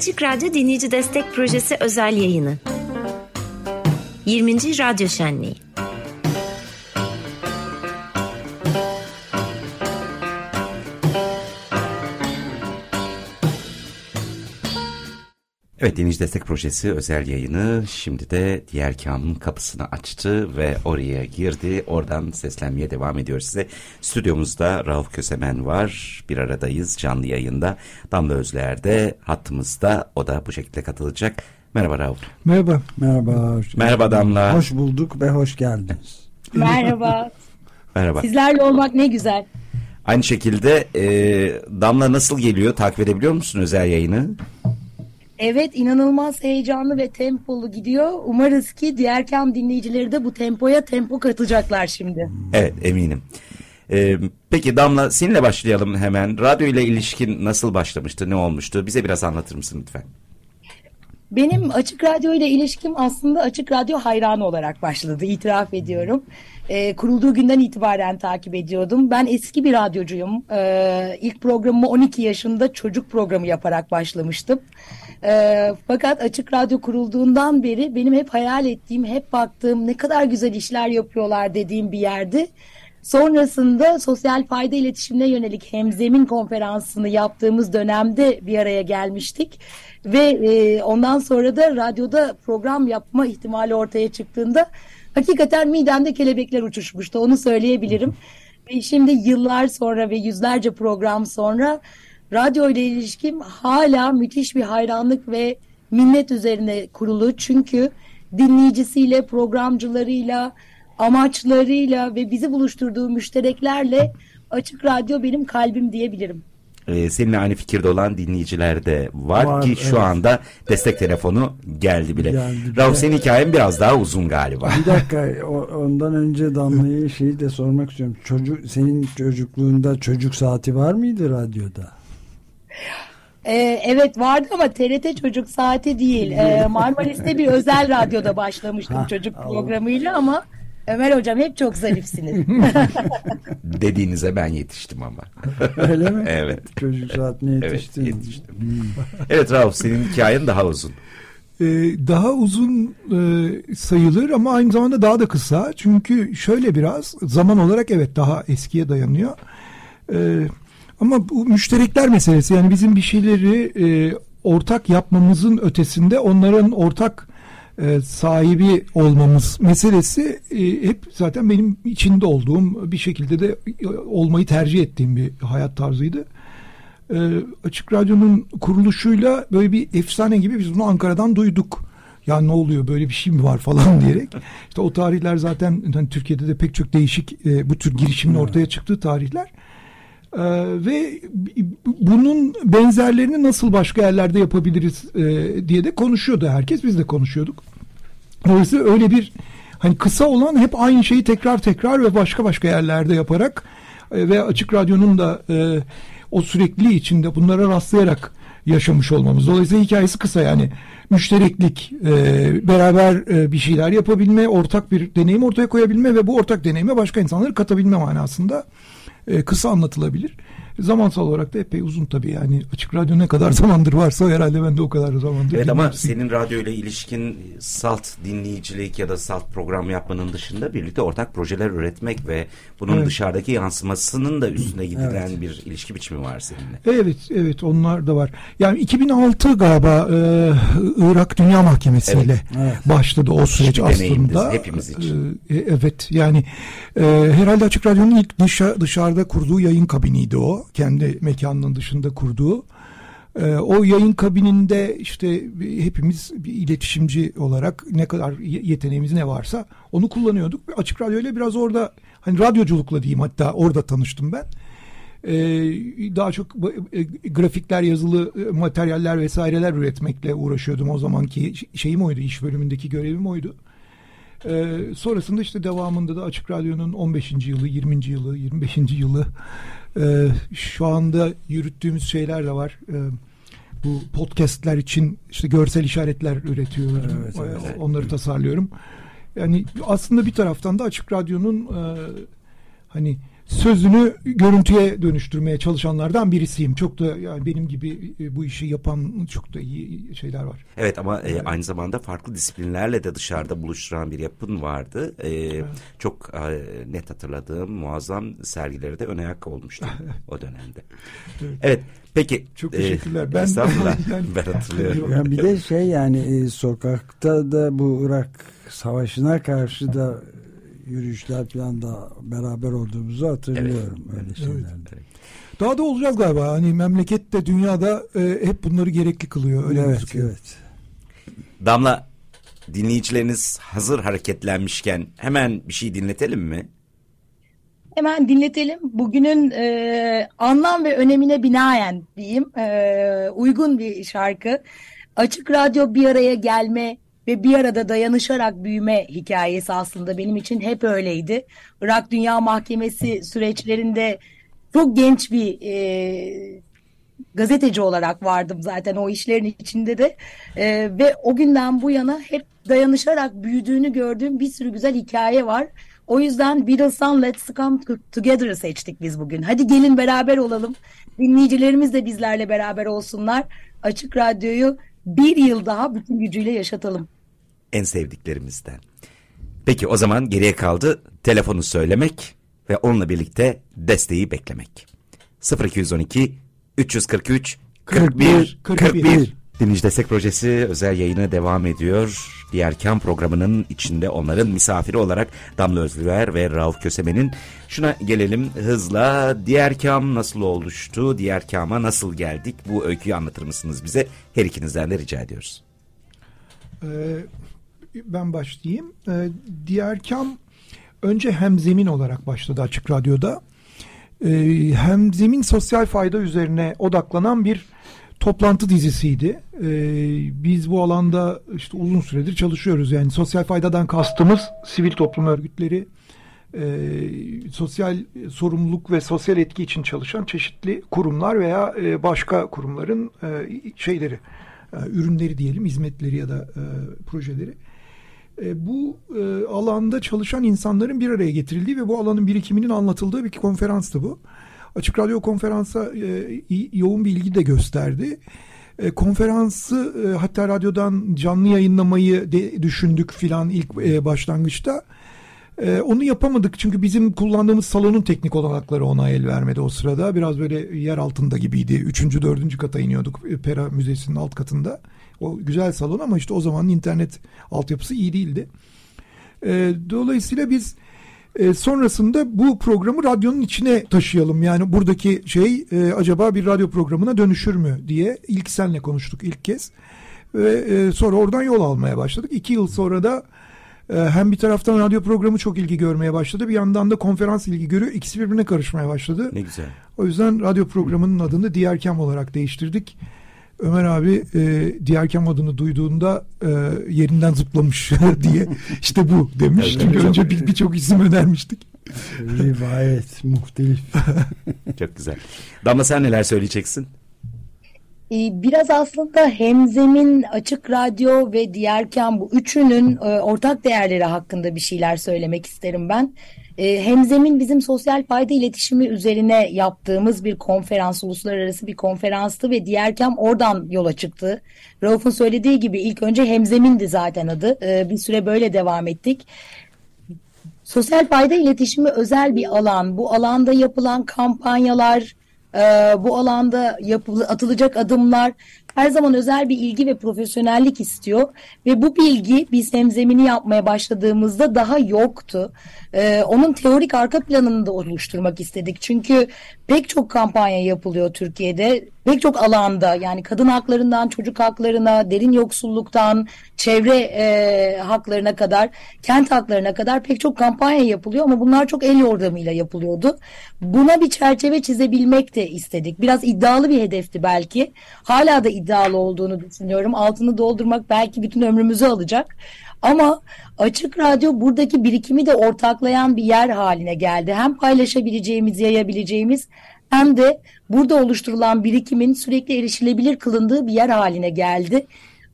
Açık Radyo Dinleyici Destek Projesi özel yayını. 20. Radyo Şenliği. Evet Dinleyici Destek Projesi özel yayını şimdi de diğer kamın kapısını açtı ve oraya girdi. Oradan seslenmeye devam ediyor size. Stüdyomuzda Rauf Kösemen var. Bir aradayız canlı yayında. Damla Özler de hattımızda. O da bu şekilde katılacak. Merhaba Rauf. Merhaba. Merhaba. Hoş Merhaba Damla. Hoş bulduk ve hoş geldiniz. Merhaba. Merhaba. Sizlerle olmak ne güzel. Aynı şekilde e, Damla nasıl geliyor? Takip edebiliyor musun özel yayını? Evet inanılmaz heyecanlı ve tempolu gidiyor. Umarız ki diğer kam dinleyicileri de bu tempoya tempo katacaklar şimdi. Evet eminim. Ee, peki Damla seninle başlayalım hemen. Radyo ile ilişkin nasıl başlamıştı, ne olmuştu? Bize biraz anlatır mısın lütfen? Benim Açık Radyo ile ilişkim aslında Açık Radyo hayranı olarak başladı itiraf ediyorum. Ee, kurulduğu günden itibaren takip ediyordum. Ben eski bir radyocuyum. Ee, ilk programımı 12 yaşında çocuk programı yaparak başlamıştım. Ee, fakat Açık Radyo kurulduğundan beri benim hep hayal ettiğim, hep baktığım ne kadar güzel işler yapıyorlar dediğim bir yerdi. Sonrasında sosyal fayda iletişimine yönelik hemzemin konferansını yaptığımız dönemde bir araya gelmiştik. Ve e, ondan sonra da radyoda program yapma ihtimali ortaya çıktığında hakikaten midemde kelebekler uçuşmuştu onu söyleyebilirim. Ve şimdi yıllar sonra ve yüzlerce program sonra radyo ile ilişkim hala müthiş bir hayranlık ve minnet üzerine kurulu. Çünkü dinleyicisiyle, programcılarıyla, amaçlarıyla ve bizi buluşturduğu müştereklerle Açık Radyo benim kalbim diyebilirim. Ee, seninle aynı fikirde olan dinleyiciler de var, Var, ki şu evet. anda destek telefonu geldi bile. Geldi Rauf senin hikayen biraz daha uzun galiba. Bir dakika ondan önce Damla'ya şeyi de sormak istiyorum. Çocuk senin çocukluğunda çocuk saati var mıydı radyoda? Ee, evet vardı ama TRT Çocuk Saati değil. Ee, Marmaris'te bir özel radyoda başlamıştım Ha, çocuk Allah. programıyla ama Ömer Hocam hep çok zarifsiniz. Dediğinize ben yetiştim ama. Öyle mi? Evet. Çocuk saatine Evet yetiştin. yetiştim. evet Rauf senin hikayen daha uzun. Ee, daha uzun e, sayılır ama aynı zamanda daha da kısa. Çünkü şöyle biraz zaman olarak evet daha eskiye dayanıyor. Ee, ama bu müşterekler meselesi yani bizim bir şeyleri e, ortak yapmamızın ötesinde onların ortak e, sahibi olmamız meselesi e, hep zaten benim içinde olduğum bir şekilde de e, olmayı tercih ettiğim bir hayat tarzıydı. Ee, Açık Radyo'nun kuruluşuyla böyle bir efsane gibi biz bunu Ankara'dan duyduk. Ya ne oluyor böyle bir şey mi var falan diyerek. İşte o tarihler zaten hani Türkiye'de de pek çok değişik e, bu tür girişimin ortaya çıktığı tarihler. Ee, ve bunun benzerlerini nasıl başka yerlerde yapabiliriz e, diye de konuşuyordu herkes. Biz de konuşuyorduk. Dolayısıyla öyle bir hani kısa olan hep aynı şeyi tekrar tekrar ve başka başka yerlerde yaparak e, ve Açık Radyo'nun da e, o sürekliliği içinde bunlara rastlayarak yaşamış olmamız. Dolayısıyla hikayesi kısa yani müştereklik, e, beraber e, bir şeyler yapabilme, ortak bir deneyim ortaya koyabilme ve bu ortak deneyime başka insanları katabilme manasında e, kısa anlatılabilir. Zamansal olarak da epey uzun tabii yani açık radyo ne kadar zamandır varsa herhalde ben de o kadar zamandır. Evet ama senin radyo ile ilişkin salt dinleyicilik ya da salt program yapmanın dışında birlikte ortak projeler üretmek ve bunun Evet. dışarıdaki yansımasının da üstüne gidilen bir ilişki biçimi var seninle. Evet, evet onlar da var. Yani 2006 galiba e, Irak Dünya Mahkemesi ile Evet, evet. başladı o süreç aslında. hepimiz için. E, evet yani e, herhalde Açık Radyo'nun ilk dışa, dışarıda kurduğu yayın kabiniydi o. Kendi mekanının dışında kurduğu. E, o yayın kabininde işte hepimiz bir iletişimci olarak ne kadar ye- yeteneğimiz ne varsa onu kullanıyorduk. Açık Radyo ile biraz orada hani radyoculukla diyeyim hatta orada tanıştım ben. Ee, daha çok e, grafikler, yazılı e, materyaller vesaireler üretmekle uğraşıyordum. O zamanki şeyim oydu, iş bölümündeki görevim oydu. Ee, sonrasında işte devamında da Açık Radyo'nun 15. yılı, 20. yılı, 25. yılı e, şu anda yürüttüğümüz şeyler de var. E, bu podcastler için işte görsel işaretler üretiyorum. Evet, E, evet. Onları tasarlıyorum. Yani aslında bir taraftan da Açık Radyo'nun e, hani sözünü görüntüye dönüştürmeye çalışanlardan birisiyim. Çok da yani benim gibi e, bu işi yapan çok da iyi şeyler var. Evet ama e, aynı zamanda farklı disiplinlerle de dışarıda buluşturan bir yapın vardı. E, evet. Çok e, net hatırladığım muazzam sergileri de ön ayak olmuştu o dönemde. Evet. evet. Peki. Çok teşekkürler. E, ben yani, ben hatırlıyorum. Yani bir de şey yani e, sokakta da bu Irak savaşına karşı da yürüyüşler falan da beraber olduğumuzu hatırlıyorum evet. öyle şeylerde. Evet. Daha da olacağız galiba. Hani memleket de dünyada e, hep bunları gerekli kılıyor. Öyle evet, gözüküyor. evet. Damla dinleyicileriniz hazır hareketlenmişken hemen bir şey dinletelim mi? Hemen dinletelim. Bugünün e, anlam ve önemine binaen diyeyim e, uygun bir şarkı. Açık Radyo bir araya gelme ve bir arada dayanışarak büyüme hikayesi aslında benim için hep öyleydi. Irak Dünya Mahkemesi süreçlerinde çok genç bir e, gazeteci olarak vardım zaten o işlerin içinde de e, ve o günden bu yana hep dayanışarak büyüdüğünü gördüğüm bir sürü güzel hikaye var. O yüzden Beatles'tan Let's Come Together'ı seçtik biz bugün. Hadi gelin beraber olalım. Dinleyicilerimiz de bizlerle beraber olsunlar. Açık Radyo'yu bir yıl daha bütün gücüyle yaşatalım. En sevdiklerimizden. Peki o zaman geriye kaldı telefonu söylemek ve onunla birlikte desteği beklemek. 0212 343 41 41, 41. Dinleyici Destek Projesi özel yayını devam ediyor. Diğer Kam programının içinde onların misafiri olarak Damla Özlüver ve Rauf Kösemen'in şuna gelelim hızla. Diğer Kam nasıl oluştu? Diğer Kam'a nasıl geldik? Bu öyküyü anlatır mısınız bize? Her ikinizden de rica ediyoruz. Ee, ben başlayayım. Ee, diğer Kam önce hemzemin olarak başladı Açık Radyo'da. Ee, hemzemin sosyal fayda üzerine odaklanan bir toplantı dizisiydi. Ee, biz bu alanda işte uzun süredir çalışıyoruz. Yani sosyal faydadan kastımız sivil toplum örgütleri, e, sosyal sorumluluk ve sosyal etki için çalışan çeşitli kurumlar veya e, başka kurumların e, şeyleri, e, ürünleri diyelim, hizmetleri ya da e, projeleri. E, bu e, alanda çalışan insanların bir araya getirildiği ve bu alanın birikiminin anlatıldığı bir konferanstı bu. Açık Radyo konferansa e, yoğun bir ilgi de gösterdi. Konferansı hatta radyodan canlı yayınlamayı de, düşündük filan ilk e, başlangıçta. E, onu yapamadık çünkü bizim kullandığımız salonun teknik olanakları ona el vermedi o sırada. Biraz böyle yer altında gibiydi. Üçüncü, dördüncü kata iniyorduk e, Pera Müzesi'nin alt katında. O güzel salon ama işte o zaman internet altyapısı iyi değildi. E, dolayısıyla biz e, sonrasında bu programı radyonun içine taşıyalım. Yani buradaki şey e, acaba bir radyo programına dönüşür mü diye ilk senle konuştuk ilk kez. Ve e, sonra oradan yol almaya başladık. İki yıl sonra da hem bir taraftan radyo programı çok ilgi görmeye başladı. Bir yandan da konferans ilgi görüyor. İkisi birbirine karışmaya başladı. Ne güzel. O yüzden radyo programının adını Diğer Kem olarak değiştirdik. Ömer abi e, diğer kem adını duyduğunda e, yerinden zıplamış diye işte bu demiş. Evet, Çünkü önce birçok bir isim önermiştik. Rivayet muhtelif. çok güzel. Damla sen neler söyleyeceksin? Ee, biraz aslında Hemzem'in Açık Radyo ve Diğerken bu üçünün e, ortak değerleri hakkında bir şeyler söylemek isterim ben. E, Hemzem'in bizim sosyal fayda iletişimi üzerine yaptığımız bir konferans, uluslararası bir konferanstı ve Diğerkem oradan yola çıktı. Rauf'un söylediği gibi ilk önce Hemzem'indi zaten adı. E, bir süre böyle devam ettik. Sosyal fayda iletişimi özel bir alan. Bu alanda yapılan kampanyalar, e, bu alanda yapılı, atılacak adımlar her zaman özel bir ilgi ve profesyonellik istiyor ve bu bilgi biz hemzemini yapmaya başladığımızda daha yoktu. Ee, onun teorik arka planını da oluşturmak istedik. Çünkü pek çok kampanya yapılıyor Türkiye'de. Pek çok alanda yani kadın haklarından çocuk haklarına, derin yoksulluktan, çevre e, haklarına kadar, kent haklarına kadar pek çok kampanya yapılıyor ama bunlar çok el yordamıyla yapılıyordu. Buna bir çerçeve çizebilmek de istedik. Biraz iddialı bir hedefti belki. Hala da iddialı olduğunu düşünüyorum. Altını doldurmak belki bütün ömrümüzü alacak. Ama Açık Radyo buradaki birikimi de ortaklayan bir yer haline geldi. Hem paylaşabileceğimiz, yayabileceğimiz hem de burada oluşturulan birikimin sürekli erişilebilir kılındığı bir yer haline geldi.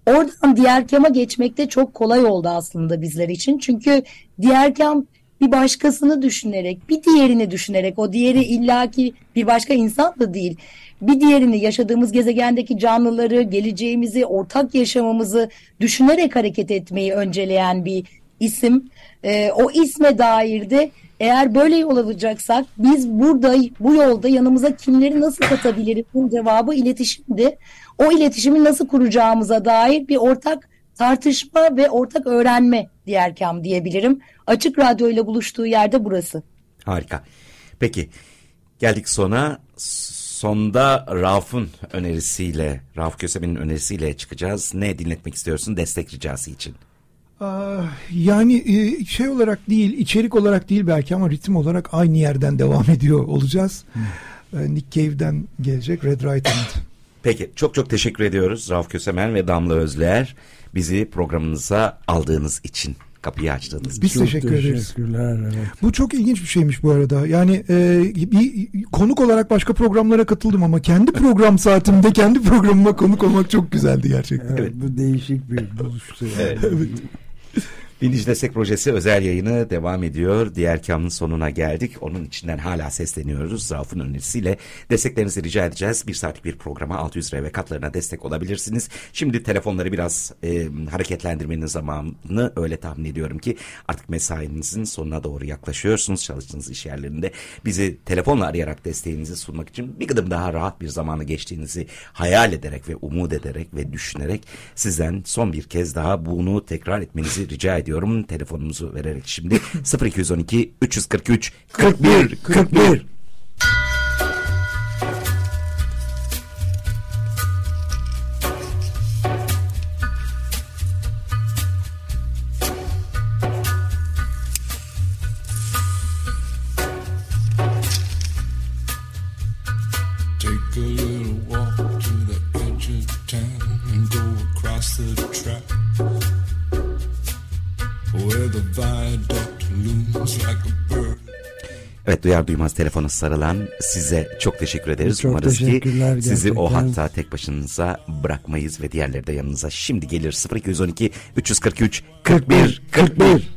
Oradan diğer kama geçmek de çok kolay oldu aslında bizler için. Çünkü diğer kam bir başkasını düşünerek, bir diğerini düşünerek, o diğeri illaki bir başka insan da değil. Bir diğerini yaşadığımız gezegendeki canlıları, geleceğimizi, ortak yaşamımızı düşünerek hareket etmeyi önceleyen bir isim. E, o isme dair de eğer böyle yol alacaksak biz burada bu yolda yanımıza kimleri nasıl katabiliriz? Bunun cevabı iletişimdi. O iletişimi nasıl kuracağımıza dair bir ortak tartışma ve ortak öğrenme diğer kam diyebilirim. Açık Radyo ile buluştuğu yerde burası. Harika. Peki geldik sona. Sonda Rauf'un önerisiyle, Rauf Kösemen'in önerisiyle çıkacağız. Ne dinletmek istiyorsun destek ricası için? Yani e, şey olarak değil, içerik olarak değil belki ama ritim olarak aynı yerden devam ediyor olacağız. Hmm. Nick Cave'den gelecek Red Right Hand. Peki çok çok teşekkür ediyoruz Rauf Kösemen ve Damla Özler bizi programınıza aldığınız için kapıyı açtığınız Biz teşekkür ederiz. Evet. Bu çok ilginç bir şeymiş bu arada. Yani e, bir konuk olarak başka programlara katıldım ama kendi program saatimde kendi programıma konuk olmak çok güzeldi gerçekten. Evet, evet. Bu değişik bir buluştu. Yani. evet. Dinleyici Destek Projesi özel yayını devam ediyor. Diğer kamın sonuna geldik. Onun içinden hala sesleniyoruz. Rauf'un önerisiyle desteklerinizi rica edeceğiz. Bir saatlik bir programa 600 lira ve katlarına destek olabilirsiniz. Şimdi telefonları biraz e, hareketlendirmenin zamanını öyle tahmin ediyorum ki artık mesainizin sonuna doğru yaklaşıyorsunuz çalıştığınız iş yerlerinde. Bizi telefonla arayarak desteğinizi sunmak için bir gıdım daha rahat bir zamanı geçtiğinizi hayal ederek ve umut ederek ve düşünerek sizden son bir kez daha bunu tekrar etmenizi rica ediyorum ediyorum. Telefonumuzu vererek şimdi 0212 343 41 41 Evet duyar duymaz telefona sarılan size çok teşekkür ederiz. Çok Umarız ki teşekkürler sizi gerçekten. o hatta tek başınıza bırakmayız ve diğerleri de yanınıza şimdi gelir 0212 343 41 41.